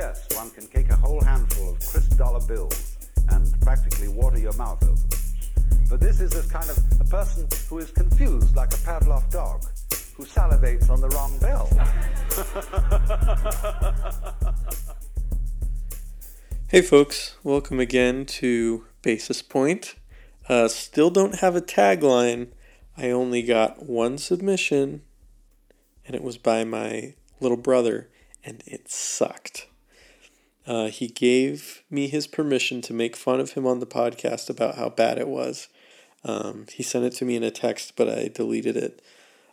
yes, one can take a whole handful of crisp dollar bills and practically water your mouth over them. But this is a kind of a person who is confused like a Pavlov dog who salivates on the wrong bell. Hey folks, welcome again to Basis Point. Uh, still don't have a tagline. I only got one submission, and it was by my little brother, and it sucked. Uh, he gave me his permission to make fun of him on the podcast about how bad it was. Um, he sent it to me in a text, but I deleted it.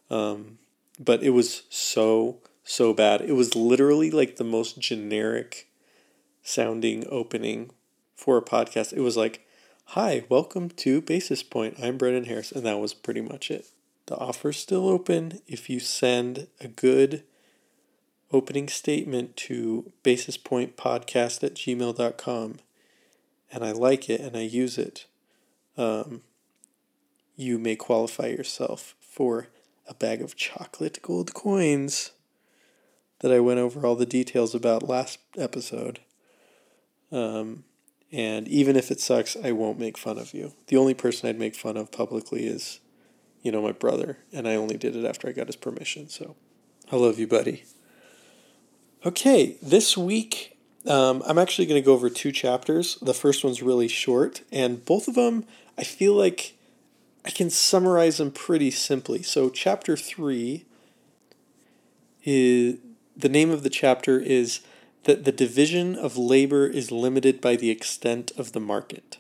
Um, but it was so, so bad. It was literally like the most generic sounding opening for a podcast. It was like, Hi, welcome to Basis Point. I'm Brennan Harris. And that was pretty much it. The offer's still open if you send a good opening statement to basispointpodcast at gmail.com and I like it and I use it. Um, you may qualify yourself for a bag of chocolate gold coins that I went over all the details about last episode. Um, and even if it sucks, I won't make fun of you. The only person I'd make fun of publicly is, you know, my brother, and I only did it after I got his permission. So I love you, buddy. Okay, this week um, I'm actually going to go over two chapters. The first one's really short, and both of them I feel like I can summarize them pretty simply. So, chapter three is the name of the chapter is that the division of labor is limited by the extent of the market.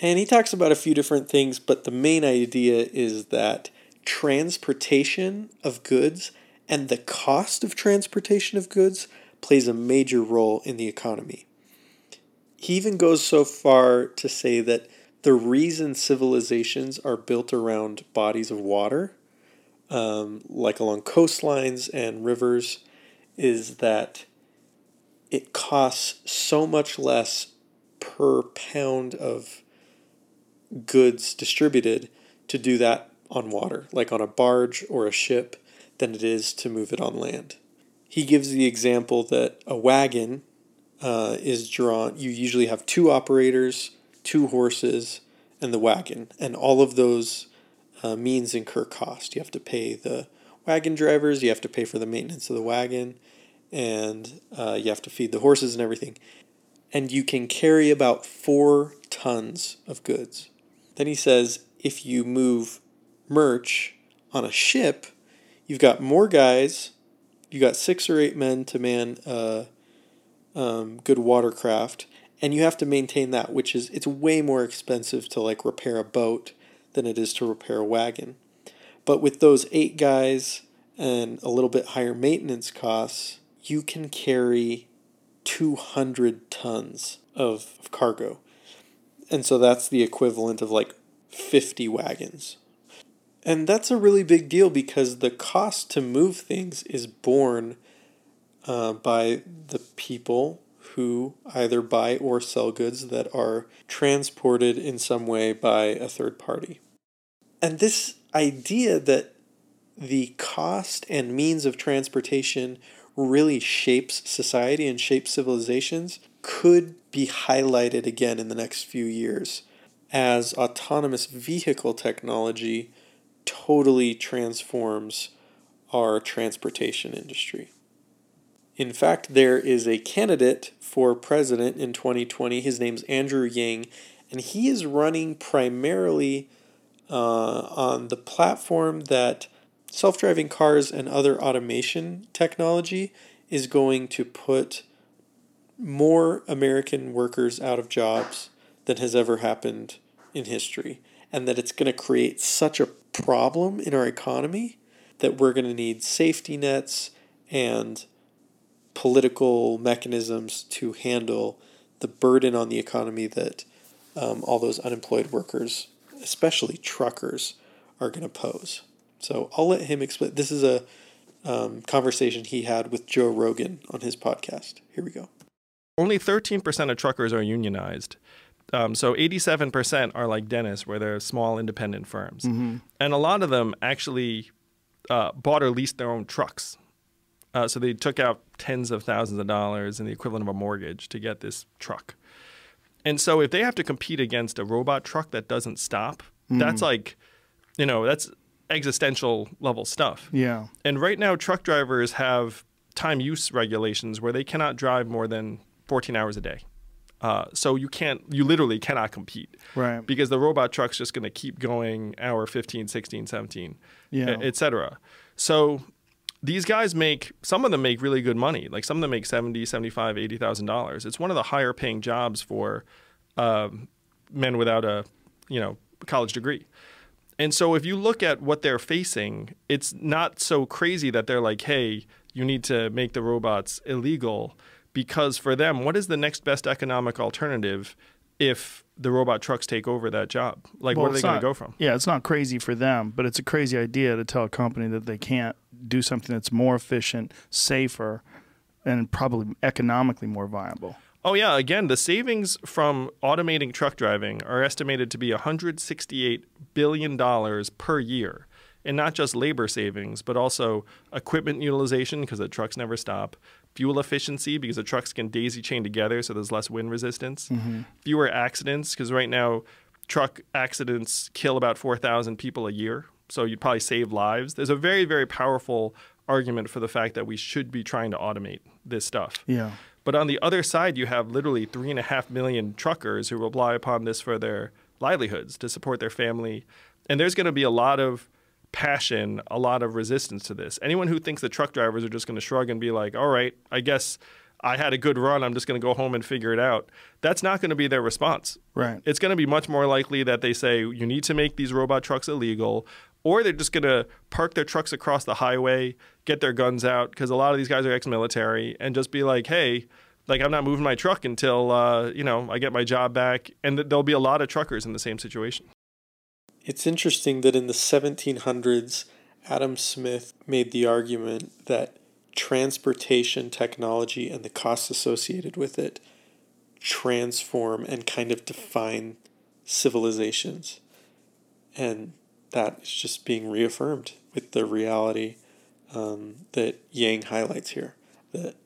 And he talks about a few different things, but the main idea is that transportation of goods and the cost of transportation of goods plays a major role in the economy. He even goes so far to say that the reason civilizations are built around bodies of water, um, like along coastlines and rivers, is that it costs so much less per pound of goods distributed to do that on water, like on a barge or a ship, than it is to move it on land. He gives the example that a wagon uh, is drawn, you usually have two operators, two horses, and the wagon, and all of those uh, means incur cost. You have to pay the wagon drivers, you have to pay for the maintenance of the wagon, and uh, you have to feed the horses and everything. And you can carry about four tons of goods. Then he says if you move merch on a ship, you've got more guys, you got six or eight men to man a um, good watercraft, and you have to maintain that, which is it's way more expensive to like repair a boat than it is to repair a wagon. But with those eight guys and a little bit higher maintenance costs, you can carry 200 tons of, of cargo. And so that's the equivalent of like 50 wagons. And that's a really big deal because the cost to move things is borne uh, by the people who either buy or sell goods that are transported in some way by a third party. And this idea that the cost and means of transportation really shapes society and shapes civilizations could be highlighted again in the next few years as autonomous vehicle technology totally transforms our transportation industry. In fact, there is a candidate for president in 2020. His name's Andrew Yang, and he is running primarily uh, on the platform that self driving cars and other automation technology is going to put more American workers out of jobs than has ever happened in history. And that it's going to create such a problem in our economy that we're going to need safety nets and political mechanisms to handle the burden on the economy that um, all those unemployed workers, especially truckers, are going to pose. So I'll let him explain. This is a um, conversation he had with Joe Rogan on his podcast. Here we go. Only 13% of truckers are unionized. Um, so 87% are like Dennis, where they're small independent firms. Mm-hmm. And a lot of them actually uh, bought or leased their own trucks. Uh, so they took out tens of thousands of dollars and the equivalent of a mortgage to get this truck. And so if they have to compete against a robot truck that doesn't stop, that's like, you know, that's existential level stuff. Yeah. And right now, truck drivers have time use regulations where they cannot drive more than 14 hours a day. Uh, so you can't, you literally cannot compete Right. because the robot truck's just going to keep going hour 15, 16, 17, Yeah. et cetera. So these guys make, some of them make really good money. Like some of them make 70, 75, $80,000. It's one of the higher paying jobs for um, men without a, you know, college degree. And so if you look at what they're facing, it's not so crazy that they're like, hey, you need to make the robots illegal. Because for them, what is the next best economic alternative if the robot trucks take over that job? Like, Well, what are they going to go from? Yeah, it's not crazy for them, but it's a crazy idea to tell a company that they can't do something that's more efficient, safer, and probably economically more viable. Oh, yeah. Again, the savings from automating truck driving are estimated to be $168 billion per year. And not just labor savings, but also equipment utilization because the trucks never stop, fuel efficiency because the trucks can daisy chain together so there's less wind resistance, mm-hmm. fewer accidents because right now truck accidents kill about 4,000 people a year. So you'd probably save lives. There's a very, very powerful argument for the fact that we should be trying to automate this stuff. Yeah. But on the other side, you have literally three and a half million truckers who rely upon this for their livelihoods to support their family. And there's going to be a lot of passion, a lot of resistance to this. Anyone who thinks that truck drivers are just going to shrug and be like, all right, I guess I had a good run. I'm just going to go home and figure it out. That's not going to be their response. Right. It's going to be much more likely that they say, you need to make these robot trucks illegal. Or they're just going to park their trucks across the highway, get their guns out, because a lot of these guys are ex military, and just be like, hey, like I'm not moving my truck until, uh, you know, I get my job back. And th- there'll be a lot of truckers in the same situation. It's interesting that in the 1700s, Adam Smith made the argument that transportation technology and the costs associated with it transform and kind of define civilizations. And that is just being reaffirmed with the reality um, that Yang highlights here. That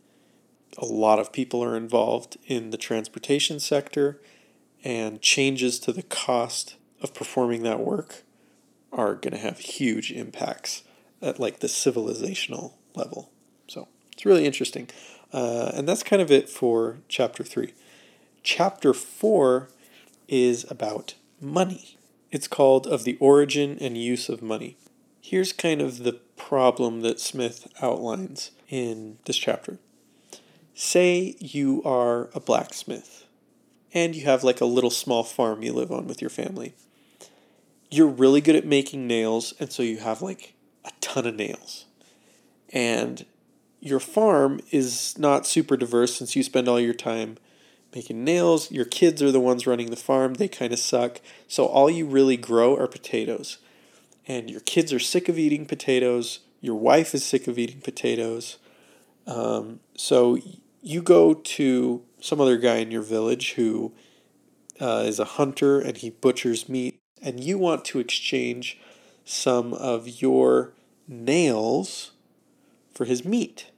a lot of people are involved in the transportation sector, and changes to the cost of performing that work are going to have huge impacts at like the civilizational level. So it's really interesting. Uh, and that's kind of it for chapter three. Chapter four is about money. It's called Of the Origin and Use of Money. Here's kind of the problem that Smith outlines in this chapter. Say you are a blacksmith and you have like a little small farm you live on with your family. You're really good at making nails, and so you have like a ton of nails. And your farm is not super diverse since you spend all your time making nails. Your kids are the ones running the farm, they kind of suck. So all you really grow are potatoes. And your kids are sick of eating potatoes, your wife is sick of eating potatoes. Um, so you go to some other guy in your village who uh, is a hunter and he butchers meat, and you want to exchange some of your nails for his meat.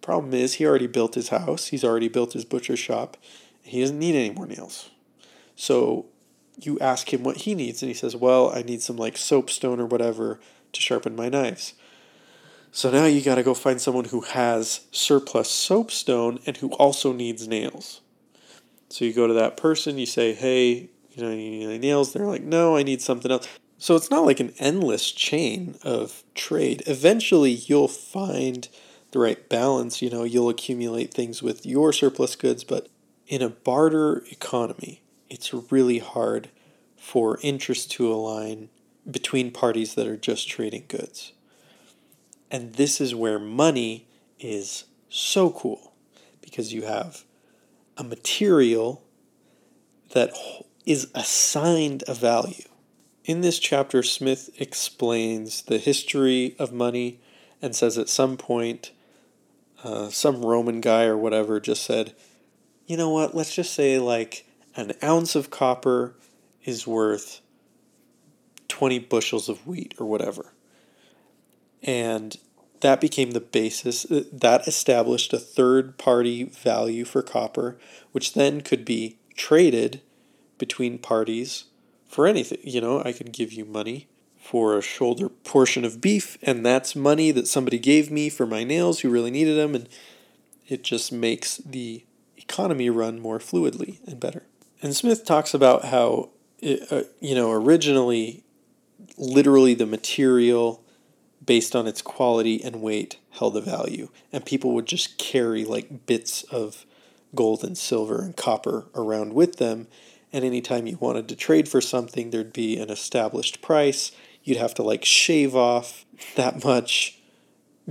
Problem is, he already built his house, he's already built his butcher shop, he doesn't need any more nails. So you ask him what he needs, and he says, Well, I need some like soapstone or whatever to sharpen my knives. So now you got to go find someone who has surplus soapstone and who also needs nails. So you go to that person, you say, "Hey, you know, you need any nails?" They're like, "No, I need something else." So it's not like an endless chain of trade. Eventually, you'll find the right balance. You know, you'll accumulate things with your surplus goods, but in a barter economy, it's really hard for interest to align between parties that are just trading goods. And this is where money is so cool because you have a material that is assigned a value. In this chapter, Smith explains the history of money and says at some point, uh, some Roman guy or whatever just said, you know what, let's just say like an ounce of copper is worth 20 bushels of wheat or whatever. And that became the basis that established a third party value for copper, which then could be traded between parties for anything. You know, I could give you money for a shoulder portion of beef, and that's money that somebody gave me for my nails who really needed them, and it just makes the economy run more fluidly and better. And Smith talks about how, it, uh, you know, originally, literally the material based on its quality and weight held a value, and people would just carry like bits of gold and silver and copper around with them. And anytime you wanted to trade for something, there'd be an established price you'd have to like shave off that much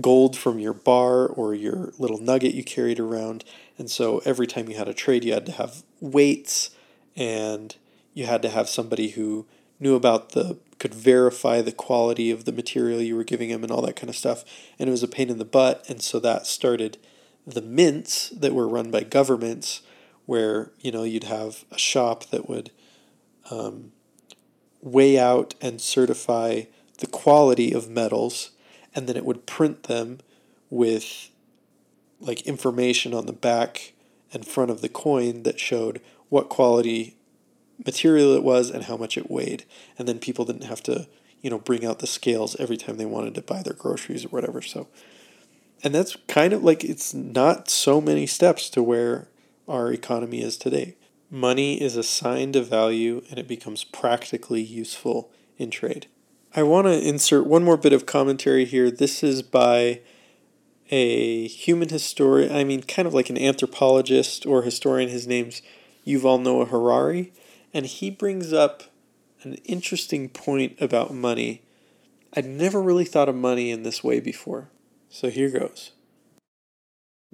gold from your bar or your little nugget you carried around. And so every time you had a trade, you had to have weights and you had to have somebody who knew about the could verify the quality of the material you were giving him and all that kind of stuff and it was a pain in the butt and so that started the mints that were run by governments where you know you'd have a shop that would um, weigh out and certify the quality of metals, and then it would print them with like information on the back and front of the coin that showed what quality material it was and how much it weighed. And then people didn't have to, you know, bring out the scales every time they wanted to buy their groceries or whatever. So, and that's kind of like it's not so many steps to where our economy is today. Money is assigned a value and it becomes practically useful in trade. I want to insert one more bit of commentary here. This is by a human historian, I mean, kind of like an anthropologist or historian. His name's Yuval Noah Harari, and he brings up an interesting point about money. I'd never really thought of money in this way before. So here goes.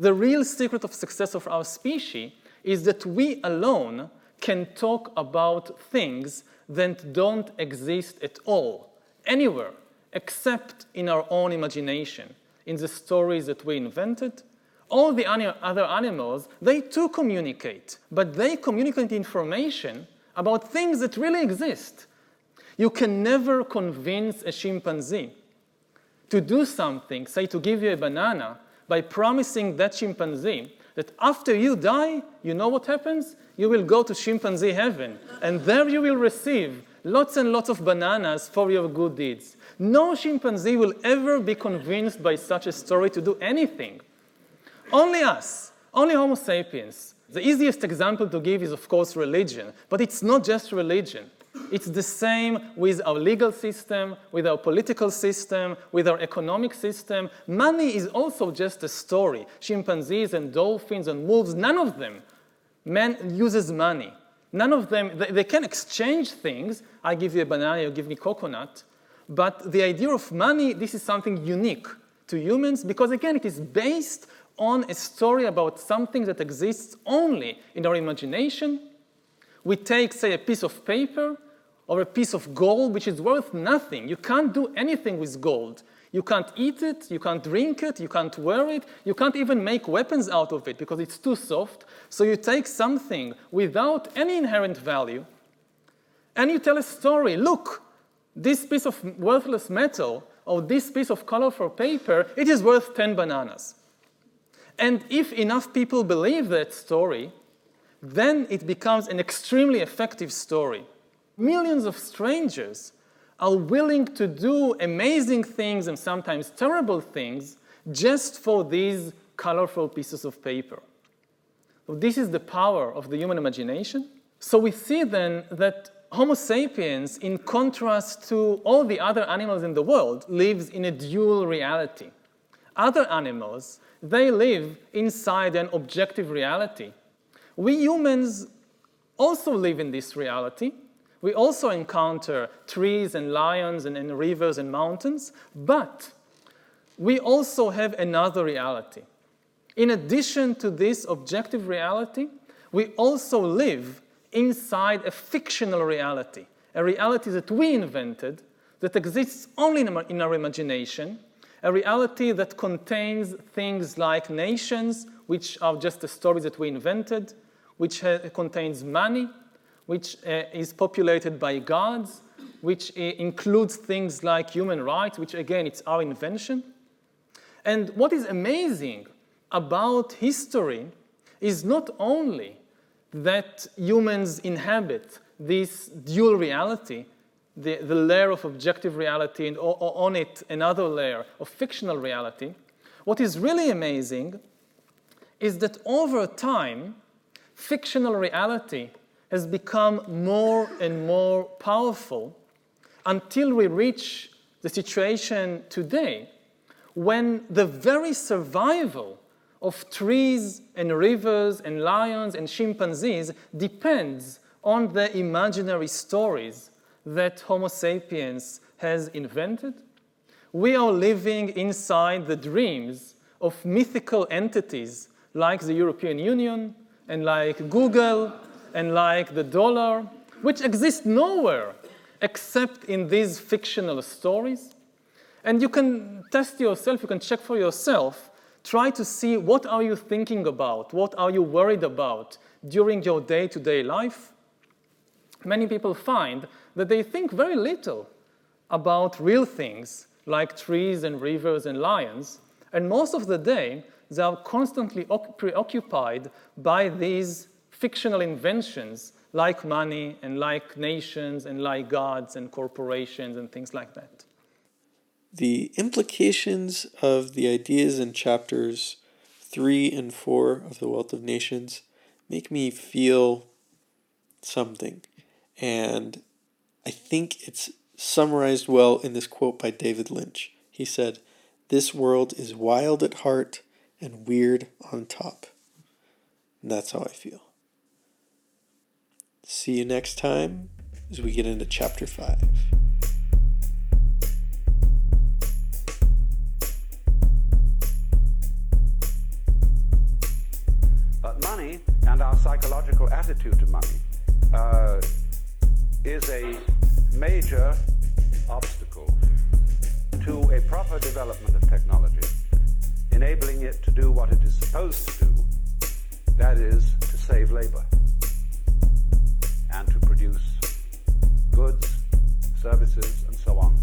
The real secret of success of our species is that we alone can talk about things that don't exist at all, anywhere, except in our own imagination, in the stories that we invented. All the other animals, they too communicate, but they communicate information about things that really exist. You can never convince a chimpanzee to do something, say to give you a banana, by promising that chimpanzee that after you die, you know what happens? You will go to chimpanzee heaven, and there you will receive lots and lots of bananas for your good deeds. No chimpanzee will ever be convinced by such a story to do anything. Only us, only Homo sapiens. The easiest example to give is, of course, religion, but it's not just religion. It's the same with our legal system, with our political system, with our economic system. Money is also just a story. Chimpanzees and dolphins and wolves, none of them man uses money. None of them, they, they can exchange things. I give you a banana, you give me coconut. But the idea of money, this is something unique to humans because, again, it is based on a story about something that exists only in our imagination we take, say, a piece of paper or a piece of gold, which is worth nothing. You can't do anything with gold. You can't eat it, you can't drink it, you can't wear it, you can't even make weapons out of it because it's too soft. So you take something without any inherent value and you tell a story. Look, this piece of worthless metal or this piece of colorful paper, it is worth 10 bananas. And if enough people believe that story, then it becomes an extremely effective story. Millions of strangers are willing to do amazing things and sometimes terrible things just for these colorful pieces of paper. This is the power of the human imagination. So we see then that Homo sapiens, in contrast to all the other animals in the world, lives in a dual reality. Other animals, they live inside an objective reality we humans also live in this reality. We also encounter trees and lions and, and rivers and mountains, but we also have another reality. In addition to this objective reality, we also live inside a fictional reality, a reality that we invented that exists only in our, in our, imagination, a reality that contains things like nations, which are just the stories that we invented, which contains money, which uh, is populated by gods, which uh, includes things like human rights, which again, it's our invention. And what is amazing about history is not only that humans inhabit this dual reality, the, the layer of objective reality, and on it another layer of fictional reality. What is really amazing is that over time, fictional reality has become more and more powerful until we reach the situation today when the very survival of trees and rivers and lions and chimpanzees depends on the imaginary stories that Homo sapiens has invented. We are living inside the dreams of mythical entities like the European Union and like Google and like the dollar, which exist nowhere except in these fictional stories. And you can test yourself, you can check for yourself, try to see what are you thinking about, what are you worried about during your day-to-day life. Many people find that they think very little about real things like trees and rivers and lions, and most of the day they are constantly preoccupied by these fictional inventions like money and like nations and like gods and corporations and things like that. The implications of the ideas in chapters 3 and 4 of The Wealth of Nations make me feel something. And I think it's summarized well in this quote by David Lynch. He said, This world is wild at heart and weird on top. And that's how I feel. See you next time as we get into chapter 5. But money and our psychological attitude to money uh, is a major obstacle to a proper development of technology, enabling it to do what it is supposed to do, that is, to save labor and to produce goods, services, and so on